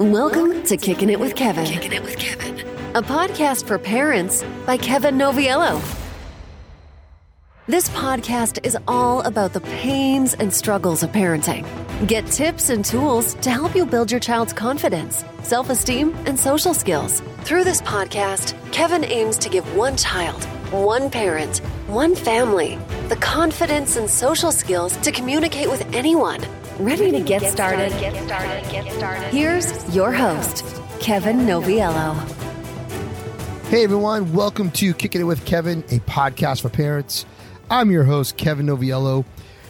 Welcome to Kicking It with Kevin. Kicking It with Kevin. A podcast for parents by Kevin Noviello. This podcast is all about the pains and struggles of parenting. Get tips and tools to help you build your child's confidence, self esteem, and social skills. Through this podcast, Kevin aims to give one child, one parent, one family the confidence and social skills to communicate with anyone. Ready to get started? Here's your host, Kevin Noviello. Hey everyone, welcome to Kicking It with Kevin, a podcast for parents. I'm your host, Kevin Noviello.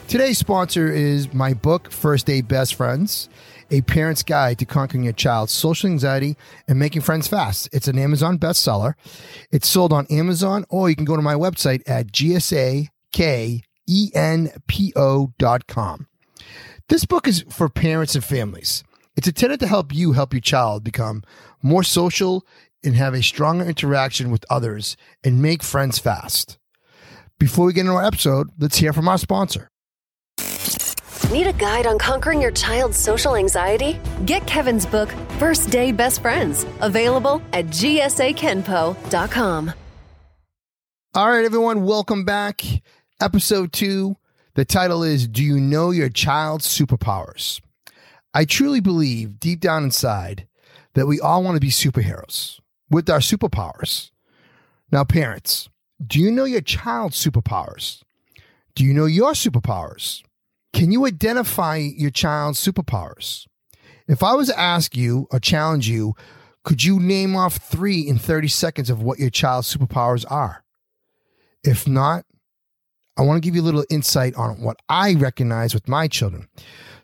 Today's sponsor is my book, First Day Best Friends, a parent's guide to conquering your child's social anxiety and making friends fast. It's an Amazon bestseller. It's sold on Amazon, or you can go to my website at gsakenpo.com. This book is for parents and families. It's intended to help you help your child become more social and have a stronger interaction with others and make friends fast. Before we get into our episode, let's hear from our sponsor. Need a guide on conquering your child's social anxiety? Get Kevin's book, First Day Best Friends, available at gsakenpo.com. All right, everyone, welcome back. Episode two. The title is Do You Know Your Child's Superpowers? I truly believe deep down inside that we all want to be superheroes with our superpowers. Now, parents, do you know your child's superpowers? Do you know your superpowers? Can you identify your child's superpowers? If I was to ask you or challenge you, could you name off three in 30 seconds of what your child's superpowers are? If not, I want to give you a little insight on what I recognize with my children.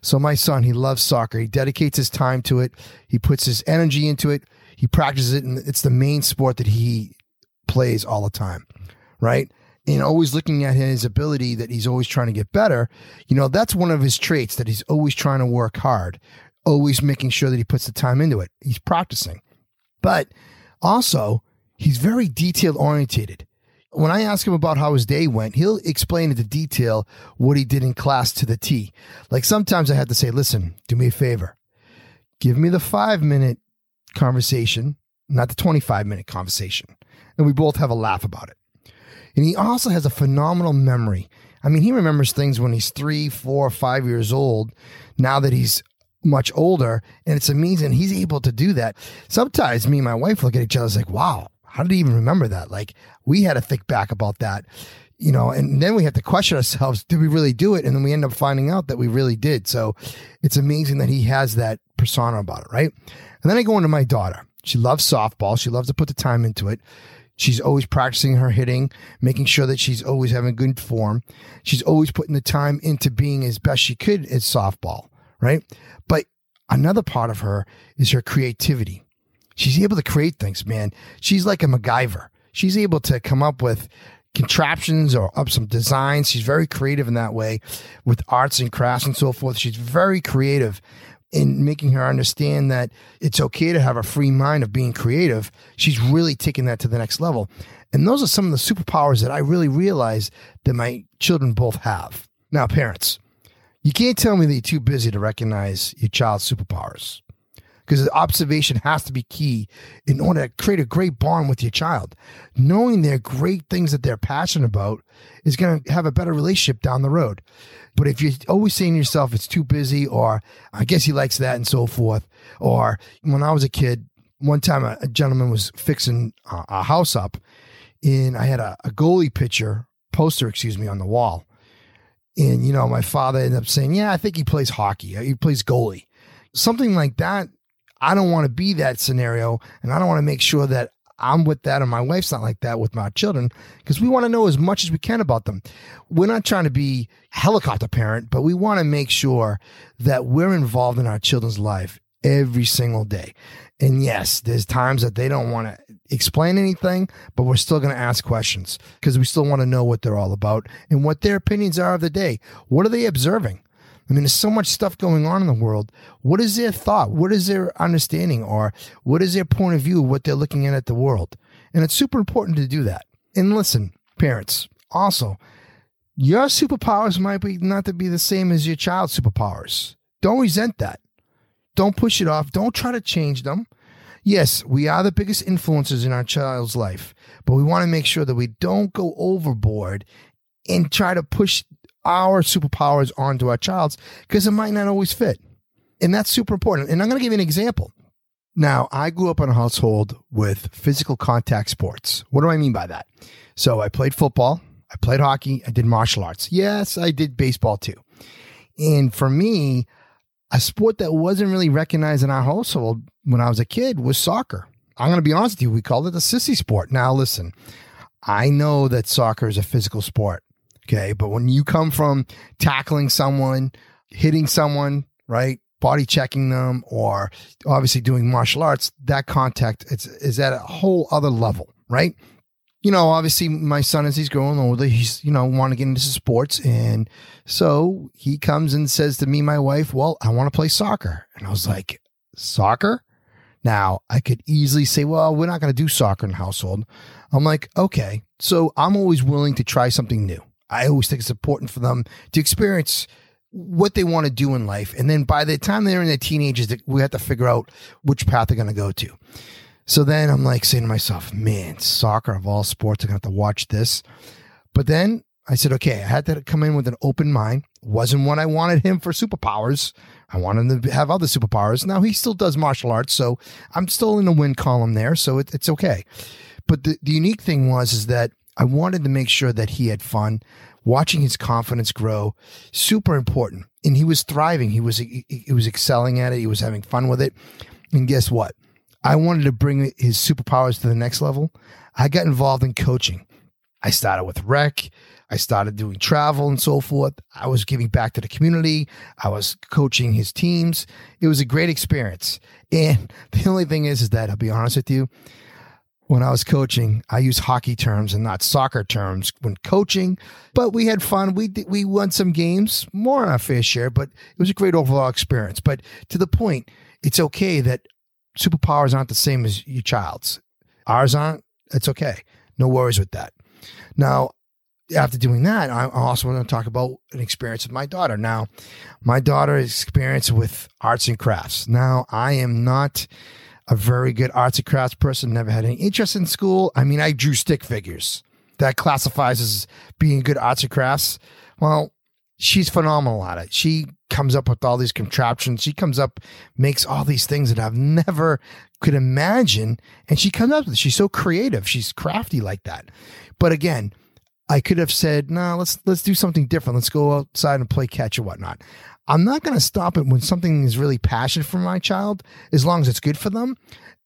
So, my son, he loves soccer. He dedicates his time to it, he puts his energy into it, he practices it, and it's the main sport that he plays all the time, right? And always looking at his ability that he's always trying to get better, you know, that's one of his traits that he's always trying to work hard, always making sure that he puts the time into it. He's practicing. But also, he's very detail orientated when I ask him about how his day went, he'll explain into detail what he did in class to the T. Like sometimes I had to say, listen, do me a favor. Give me the five minute conversation, not the 25 minute conversation. And we both have a laugh about it. And he also has a phenomenal memory. I mean, he remembers things when he's three, four, five years old. Now that he's much older, and it's amazing he's able to do that. Sometimes me and my wife look at each other like, wow, how did he even remember that? Like we had to think back about that, you know, and then we had to question ourselves, did we really do it? And then we end up finding out that we really did. So it's amazing that he has that persona about it, right? And then I go into my daughter. She loves softball. She loves to put the time into it. She's always practicing her hitting, making sure that she's always having good form. She's always putting the time into being as best she could at softball, right? But another part of her is her creativity. She's able to create things, man. She's like a MacGyver. She's able to come up with contraptions or up some designs. She's very creative in that way with arts and crafts and so forth. She's very creative in making her understand that it's okay to have a free mind of being creative. She's really taking that to the next level. And those are some of the superpowers that I really realize that my children both have. Now, parents, you can't tell me that you're too busy to recognize your child's superpowers because observation has to be key in order to create a great bond with your child. Knowing their great things that they're passionate about is going to have a better relationship down the road. But if you're always saying to yourself, it's too busy, or I guess he likes that and so forth, or when I was a kid, one time a, a gentleman was fixing a, a house up and I had a, a goalie picture, poster, excuse me, on the wall. And, you know, my father ended up saying, Yeah, I think he plays hockey. He plays goalie. Something like that I don't want to be that scenario. And I don't want to make sure that I'm with that and my wife's not like that with my children because we want to know as much as we can about them. We're not trying to be helicopter parent, but we want to make sure that we're involved in our children's life every single day. And yes, there's times that they don't want to explain anything, but we're still going to ask questions because we still want to know what they're all about and what their opinions are of the day. What are they observing? I mean, there's so much stuff going on in the world. What is their thought? What is their understanding? Or what is their point of view what they're looking at at the world? And it's super important to do that. And listen, parents, also, your superpowers might be not to be the same as your child's superpowers. Don't resent that. don't push it off. Don't try to change them. Yes, we are the biggest influencers in our child's life, but we want to make sure that we don't go overboard and try to push our superpowers onto our child's because it might not always fit. And that's super important. And I'm going to give you an example. Now, I grew up in a household with physical contact sports. What do I mean by that? So I played football, I played hockey, I did martial arts. Yes, I did baseball too. And for me, a sport that wasn't really recognized in our household when I was a kid was soccer. I'm going to be honest with you, we called it the sissy sport. Now, listen, I know that soccer is a physical sport. Okay. But when you come from tackling someone, hitting someone, right? Body checking them, or obviously doing martial arts, that contact it's, is at a whole other level, right? You know, obviously, my son, as he's growing older, he's, you know, want to get into sports. And so he comes and says to me, my wife, Well, I want to play soccer. And I was like, Soccer? Now, I could easily say, Well, we're not going to do soccer in the household. I'm like, Okay. So I'm always willing to try something new. I always think it's important for them to experience what they want to do in life. And then by the time they're in their teenagers, we have to figure out which path they're going to go to. So then I'm like saying to myself, man, soccer of all sports, I'm going to have to watch this. But then I said, okay, I had to come in with an open mind. Wasn't what I wanted him for superpowers. I wanted him to have other superpowers. Now he still does martial arts, so I'm still in the win column there, so it, it's okay. But the, the unique thing was is that I wanted to make sure that he had fun, watching his confidence grow, super important. And he was thriving. He was he, he was excelling at it. He was having fun with it. And guess what? I wanted to bring his superpowers to the next level. I got involved in coaching. I started with rec. I started doing travel and so forth. I was giving back to the community. I was coaching his teams. It was a great experience. And the only thing is, is that I'll be honest with you, when I was coaching, I use hockey terms and not soccer terms when coaching. But we had fun. We we won some games, more than our fair share, but it was a great overall experience. But to the point, it's okay that superpowers aren't the same as your child's. Ours aren't. It's okay. No worries with that. Now, after doing that, I also want to talk about an experience with my daughter. Now, my daughter is experienced with arts and crafts. Now, I am not a very good arts and crafts person, never had any interest in school. I mean, I drew stick figures. That classifies as being good arts and crafts. Well, she's phenomenal at it. She comes up with all these contraptions. She comes up, makes all these things that I've never could imagine. And she comes up with it. She's so creative. She's crafty like that. But again, I could have said, no, nah, let's let's do something different. Let's go outside and play catch or whatnot. I'm not going to stop it when something is really passionate for my child, as long as it's good for them.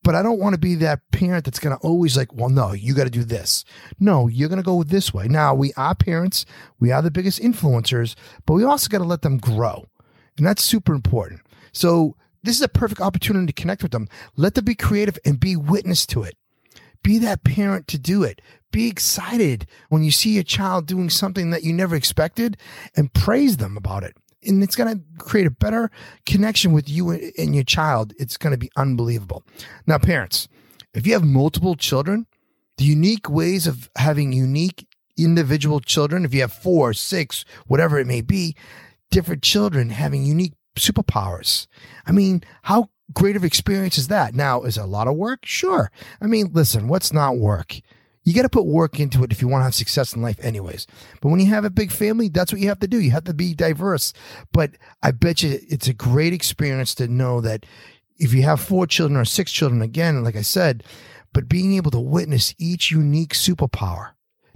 But I don't want to be that parent that's going to always like, well, no, you got to do this. No, you're going to go this way. Now, we are parents, we are the biggest influencers, but we also got to let them grow. And that's super important. So, this is a perfect opportunity to connect with them. Let them be creative and be witness to it. Be that parent to do it. Be excited when you see your child doing something that you never expected and praise them about it and it's going to create a better connection with you and your child. It's going to be unbelievable. Now, parents, if you have multiple children, the unique ways of having unique individual children, if you have four, six, whatever it may be, different children having unique superpowers. I mean, how great of experience is that? Now, is a lot of work? Sure. I mean, listen, what's not work? You got to put work into it if you want to have success in life, anyways. But when you have a big family, that's what you have to do. You have to be diverse. But I bet you it's a great experience to know that if you have four children or six children, again, like I said, but being able to witness each unique superpower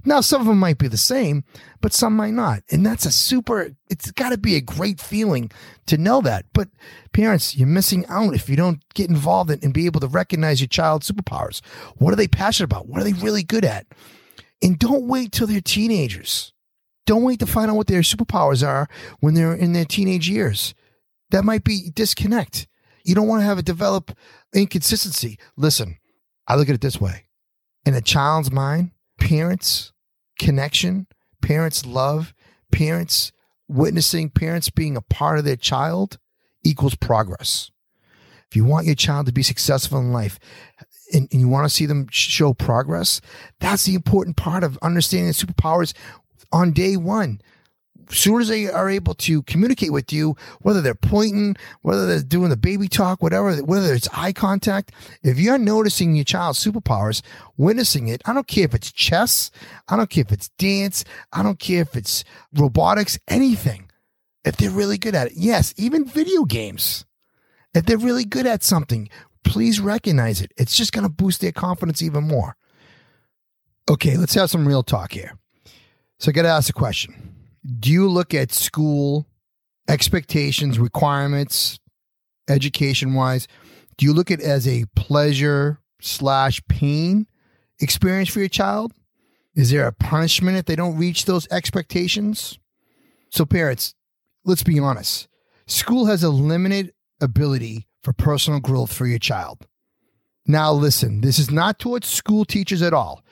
now, some of them might be the same, but some might not. And that's a super, it's got to be a great feeling to know that. But parents, you're missing out if you don't get involved in and be able to recognize your child's superpowers. What are they passionate about? What are they really good at? And don't wait till they're teenagers. Don't wait to find out what their superpowers are when they're in their teenage years. That might be disconnect. You don't want to have a develop inconsistency. Listen, I look at it this way. In a child's mind, parents connection, parents' love, parents witnessing, parents being a part of their child equals progress. If you want your child to be successful in life and, and you want to see them show progress, that's the important part of understanding the superpowers on day one. Soon as they are able to communicate with you, whether they're pointing, whether they're doing the baby talk, whatever, whether it's eye contact, if you're noticing your child's superpowers, witnessing it, I don't care if it's chess, I don't care if it's dance, I don't care if it's robotics, anything. If they're really good at it, yes, even video games. If they're really good at something, please recognize it. It's just going to boost their confidence even more. Okay, let's have some real talk here. So I got to ask a question. Do you look at school expectations, requirements, education wise? Do you look at as a pleasure slash pain experience for your child? Is there a punishment if they don't reach those expectations? So, parents, let's be honest. School has a limited ability for personal growth for your child. Now, listen, this is not towards school teachers at all.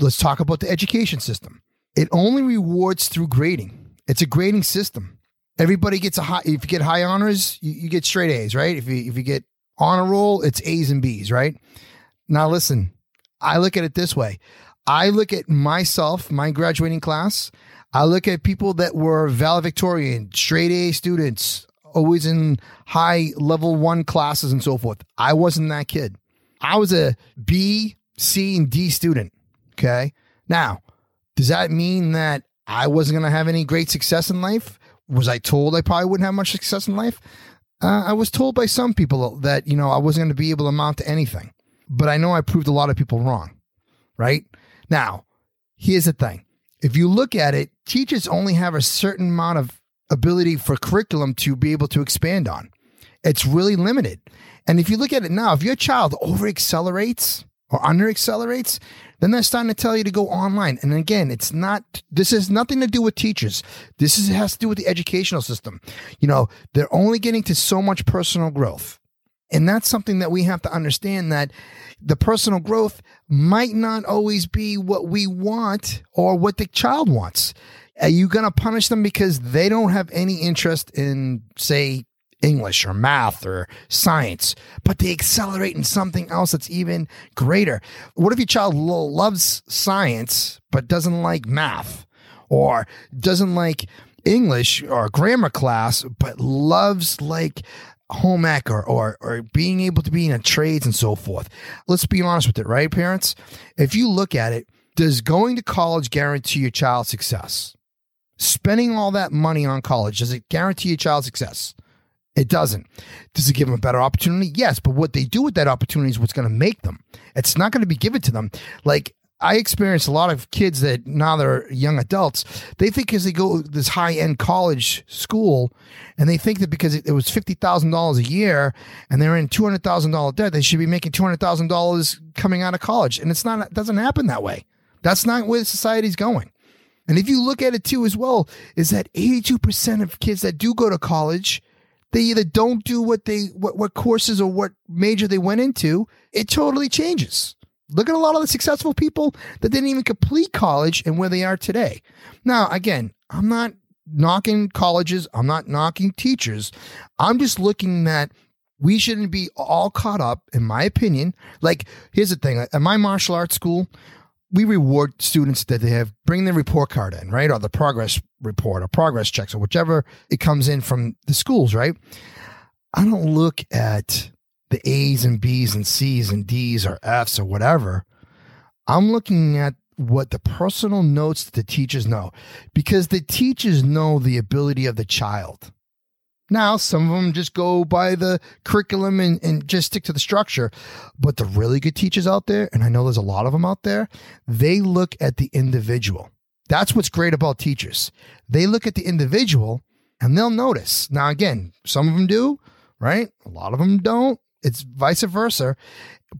Let's talk about the education system. It only rewards through grading. It's a grading system. Everybody gets a high. If you get high honors, you, you get straight A's, right? If you if you get honor roll, it's A's and B's, right? Now, listen, I look at it this way. I look at myself, my graduating class. I look at people that were valedictorian, straight A students, always in high level one classes and so forth. I wasn't that kid. I was a B, C, and D student. Okay. Now, does that mean that I wasn't going to have any great success in life? Was I told I probably wouldn't have much success in life? Uh, I was told by some people that, you know, I wasn't going to be able to amount to anything. But I know I proved a lot of people wrong. Right. Now, here's the thing if you look at it, teachers only have a certain amount of ability for curriculum to be able to expand on. It's really limited. And if you look at it now, if your child over accelerates or under accelerates, then they're starting to tell you to go online. And again, it's not, this has nothing to do with teachers. This is, has to do with the educational system. You know, they're only getting to so much personal growth. And that's something that we have to understand that the personal growth might not always be what we want or what the child wants. Are you going to punish them because they don't have any interest in, say, English or math or science, but they accelerate in something else that's even greater? What if your child loves science but doesn't like math or doesn't like English or grammar class but loves like home ec or, or or being able to be in a trades and so forth. Let's be honest with it, right, parents? If you look at it, does going to college guarantee your child success? Spending all that money on college, does it guarantee your child success? It doesn't. Does it give them a better opportunity? Yes, but what they do with that opportunity is what's going to make them. It's not going to be given to them. Like I experienced a lot of kids that now they're young adults. They think because they go this high end college school, and they think that because it was fifty thousand dollars a year and they're in two hundred thousand dollar debt, they should be making two hundred thousand dollars coming out of college. And it's not. It doesn't happen that way. That's not where society's going. And if you look at it too as well, is that eighty two percent of kids that do go to college they either don't do what they what, what courses or what major they went into it totally changes Look at a lot of the successful people that didn't even complete college and where they are today. Now, again, I'm not knocking colleges, I'm not knocking teachers. I'm just looking that we shouldn't be all caught up, in my opinion. Like, here's the thing at my martial arts school, we reward students that they have bring their report card in, right? Or the progress report or progress checks or whichever it comes in from the schools, right? I don't look at the A's and B's and C's and D's or F's or whatever. I'm looking at what the personal notes that the teachers know because the teachers know the ability of the child. Now, some of them just go by the curriculum and, and just stick to the structure. But the really good teachers out there, and I know there's a lot of them out there, they look at the individual. That's what's great about teachers. They look at the individual and they'll notice. Now, again, some of them do, right? A lot of them don't. It's vice versa.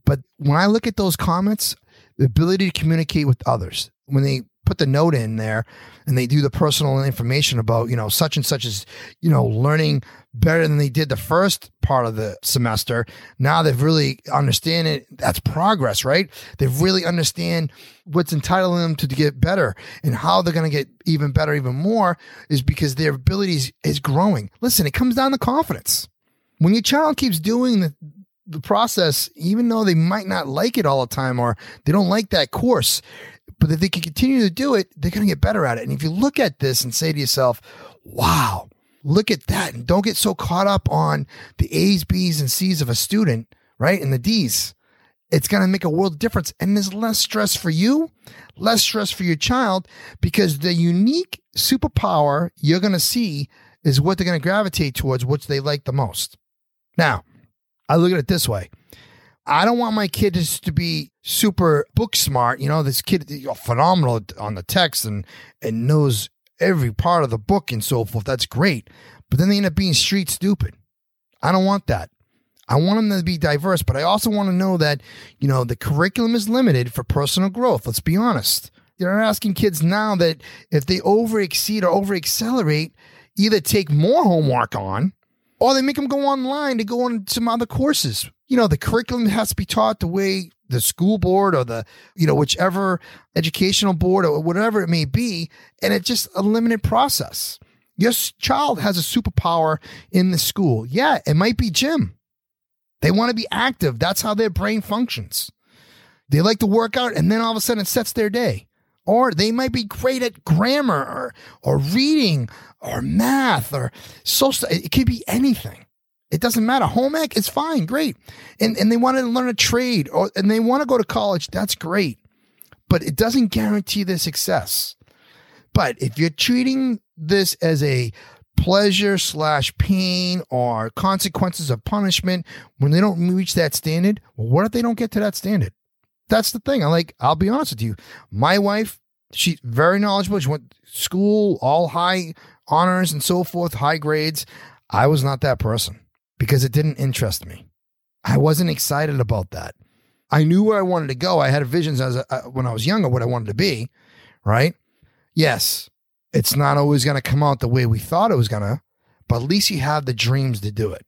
But when I look at those comments, the ability to communicate with others, when they put the note in there and they do the personal information about, you know, such and such as, you know, learning better than they did the first part of the semester. Now they've really understand it. That's progress, right? They really understand what's entitling them to, to get better and how they're going to get even better, even more is because their abilities is growing. Listen, it comes down to confidence. When your child keeps doing the, the process, even though they might not like it all the time or they don't like that course, But if they can continue to do it, they're going to get better at it. And if you look at this and say to yourself, wow, look at that. And don't get so caught up on the A's, B's, and C's of a student, right? And the D's. It's going to make a world difference. And there's less stress for you, less stress for your child, because the unique superpower you're going to see is what they're going to gravitate towards, which they like the most. Now, I look at it this way. I don't want my kid to be super book smart. You know, this kid know, phenomenal on the text and and knows every part of the book and so forth. That's great. But then they end up being street stupid. I don't want that. I want them to be diverse, but I also want to know that, you know, the curriculum is limited for personal growth. Let's be honest. They're asking kids now that if they over exceed or over accelerate, either take more homework on or they make them go online to go on some other courses. You know, the curriculum has to be taught the way the school board or the, you know, whichever educational board or whatever it may be. And it's just a limited process. Your child has a superpower in the school. Yeah, it might be gym. They want to be active. That's how their brain functions. They like to work out, and then all of a sudden it sets their day. Or they might be great at grammar or, or reading or math or social. It could be anything. It doesn't matter. Home ec is fine, great. And and they want to learn a trade or and they want to go to college, that's great. But it doesn't guarantee their success. But if you're treating this as a pleasure slash pain or consequences of punishment when they don't reach that standard, well, what if they don't get to that standard? That's the thing. I like, I'll be honest with you. My wife, she's very knowledgeable. She went to school, all high honors and so forth, high grades. I was not that person because it didn't interest me. I wasn't excited about that. I knew where I wanted to go. I had visions as a, uh, when I was younger what I wanted to be, right? Yes, it's not always going to come out the way we thought it was going to, but at least you have the dreams to do it.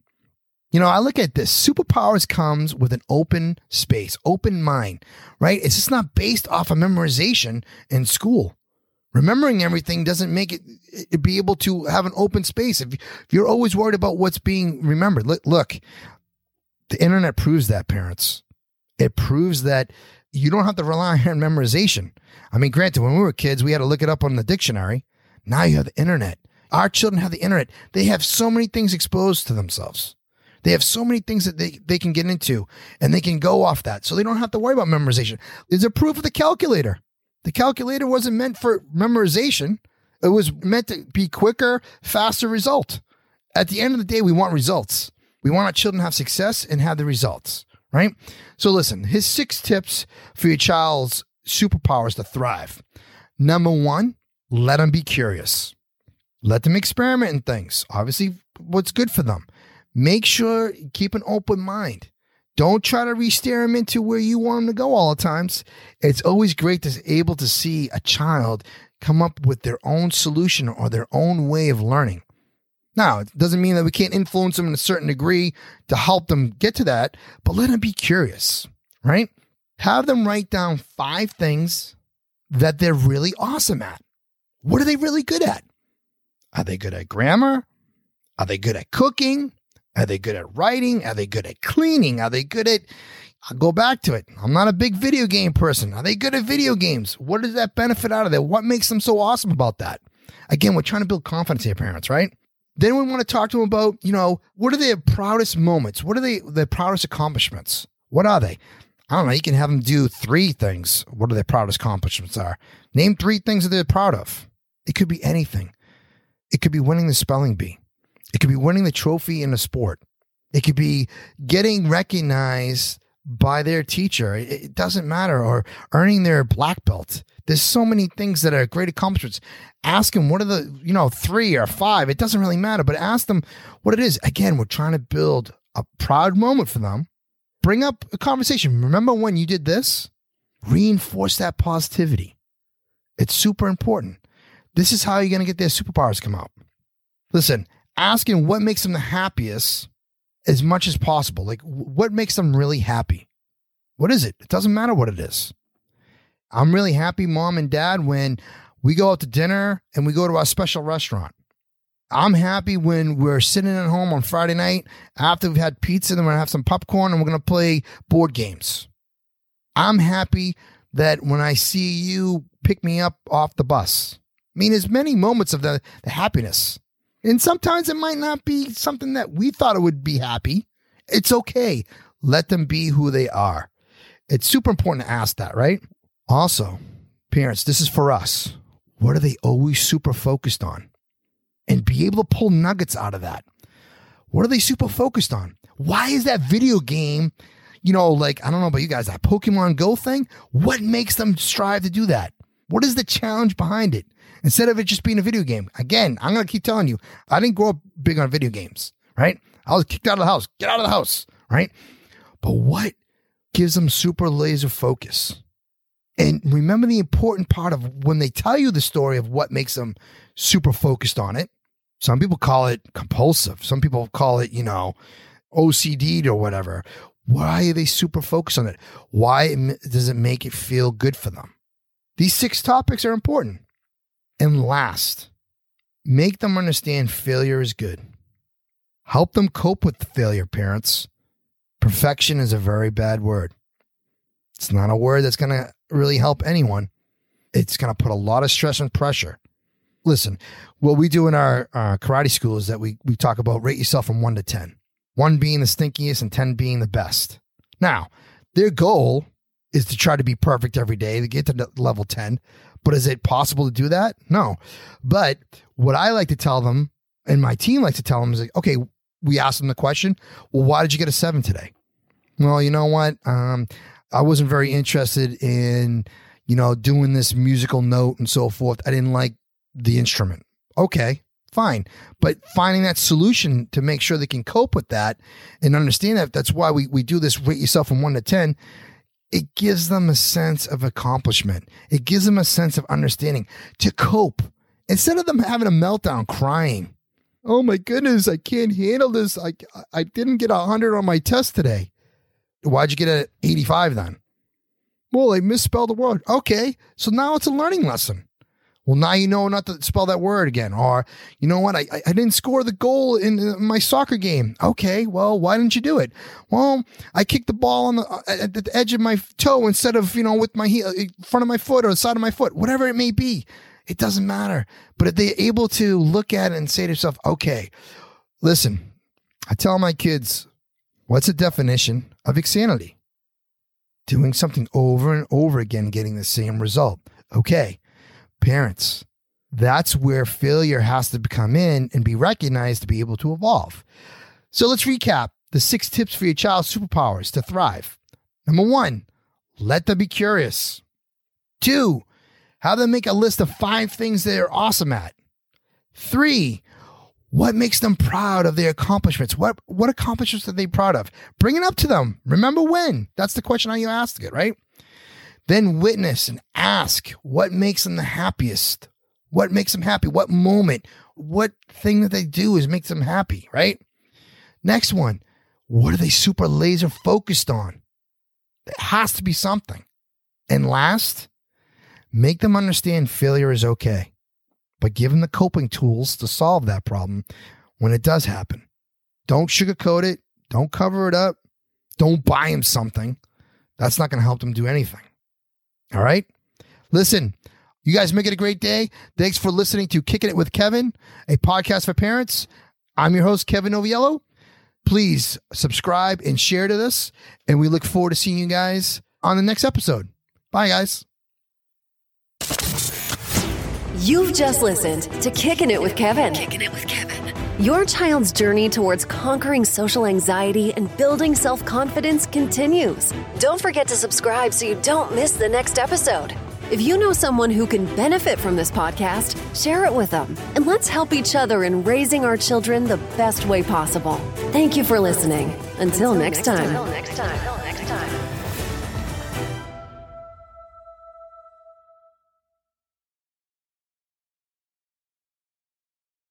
You know, I look at this. Superpowers comes with an open space, open mind, right? It's just not based off of memorization in school. Remembering everything doesn't make it, it be able to have an open space. If, if you're always worried about what's being remembered, look, look, the internet proves that, parents. It proves that you don't have to rely on memorization. I mean, granted, when we were kids, we had to look it up on the dictionary. Now you have the internet. Our children have the internet. They have so many things exposed to themselves. They have so many things that they, they can get into and they can go off that. So they don't have to worry about memorization. There's a proof of the calculator. The calculator wasn't meant for memorization. It was meant to be quicker, faster result. At the end of the day, we want results. We want our children to have success and have the results, right? So listen, his six tips for your child's superpowers to thrive. Number one, let them be curious. Let them experiment in things. Obviously, what's good for them. Make sure keep an open mind. Don't try to re-steer them into where you want them to go all the times. It's always great to be able to see a child come up with their own solution or their own way of learning. Now, it doesn't mean that we can't influence them in a certain degree to help them get to that, but let them be curious, right? Have them write down five things that they're really awesome at. What are they really good at? Are they good at grammar? Are they good at cooking? Are they good at writing? Are they good at cleaning? Are they good at I'll go back to it. I'm not a big video game person. Are they good at video games? What does that benefit out of that? What makes them so awesome about that? Again, we're trying to build confidence in your parents, right? Then we want to talk to them about, you know, what are their proudest moments? What are they their proudest accomplishments? What are they? I don't know. You can have them do three things. What are their proudest accomplishments are? Name three things that they're proud of. It could be anything. It could be winning the spelling bee. It could be winning the trophy in a sport. It could be getting recognized by their teacher. It doesn't matter, or earning their black belt. There's so many things that are great accomplishments. Ask them what are the, you know, three or five. It doesn't really matter, but ask them what it is. Again, we're trying to build a proud moment for them. Bring up a conversation. Remember when you did this? Reinforce that positivity. It's super important. This is how you're going to get their superpowers come out. Listen, asking what makes them the happiest as much as possible. Like, what makes them really happy? What is it? It doesn't matter what it is. I'm really happy, mom and dad, when we go out to dinner and we go to our special restaurant. I'm happy when we're sitting at home on Friday night after we've had pizza, then we're gonna have some popcorn and we're gonna play board games. I'm happy that when I see you pick me up off the bus. I mean, there's many moments of the, the happiness. And sometimes it might not be something that we thought it would be happy. It's okay. Let them be who they are. It's super important to ask that, right? Also, parents, this is for us. What are they always super focused on? And be able to pull nuggets out of that. What are they super focused on? Why is that video game, you know, like, I don't know about you guys, that Pokemon Go thing? What makes them strive to do that? What is the challenge behind it? Instead of it just being a video game. Again, I'm going to keep telling you, I didn't grow up big on video games, right? I was kicked out of the house. Get out of the house, right? But what gives them super laser focus? And remember the important part of when they tell you the story of what makes them super focused on it. Some people call it compulsive. Some people call it, you know, OCD or whatever. Why are they super focused on it? Why does it make it feel good for them? These six topics are important. And last, make them understand failure is good. Help them cope with failure, parents. Perfection is a very bad word. It's not a word that's going to really help anyone. It's going to put a lot of stress and pressure. Listen, what we do in our uh, karate school is that we, we talk about rate yourself from one to 10, one being the stinkiest and 10 being the best. Now, their goal is to try to be perfect every day to get to level 10. But is it possible to do that? No. But what I like to tell them and my team likes to tell them is like, okay, we ask them the question, well, why did you get a seven today? Well, you know what? Um, I wasn't very interested in, you know, doing this musical note and so forth. I didn't like the instrument. Okay, fine. But finding that solution to make sure they can cope with that and understand that that's why we, we do this rate yourself from one to 10 it gives them a sense of accomplishment. It gives them a sense of understanding to cope instead of them having a meltdown crying. Oh my goodness, I can't handle this. I, I didn't get a 100 on my test today. Why'd you get an 85 then? Well, I misspelled a word. Okay, so now it's a learning lesson. Well, now you know not to spell that word again. Or, you know what? I, I didn't score the goal in my soccer game. Okay, well, why didn't you do it? Well, I kicked the ball on the uh, at the edge of my toe instead of you know with my heel, in front of my foot or the side of my foot, whatever it may be. It doesn't matter. But if they're able to look at it and say to themselves, okay, listen, I tell my kids, what's the definition of insanity? Doing something over and over again, getting the same result. Okay parents. That's where failure has to come in and be recognized to be able to evolve. So let's recap the six tips for your child's superpowers to thrive. Number one, let them be curious. Two, have them make a list of five things they're awesome at. Three, what makes them proud of their accomplishments? What what accomplishments are they proud of? Bring it up to them. Remember when? That's the question how you ask it, right? Then witness and ask what makes them the happiest. What makes them happy? What moment? What thing that they do is makes them happy, right? Next one, what are they super laser focused on? It has to be something. And last, make them understand failure is okay, but give them the coping tools to solve that problem when it does happen. Don't sugarcoat it. Don't cover it up. Don't buy them something. That's not going to help them do anything. All right. Listen, you guys make it a great day. Thanks for listening to Kicking It with Kevin, a podcast for parents. I'm your host, Kevin Noviello. Please subscribe and share to this. And we look forward to seeing you guys on the next episode. Bye, guys. You've just listened to Kicking It with Kevin. Kicking it with Kevin. Your child's journey towards conquering social anxiety and building self confidence continues. Don't forget to subscribe so you don't miss the next episode. If you know someone who can benefit from this podcast, share it with them. And let's help each other in raising our children the best way possible. Thank you for listening. Until, next time. Until next time.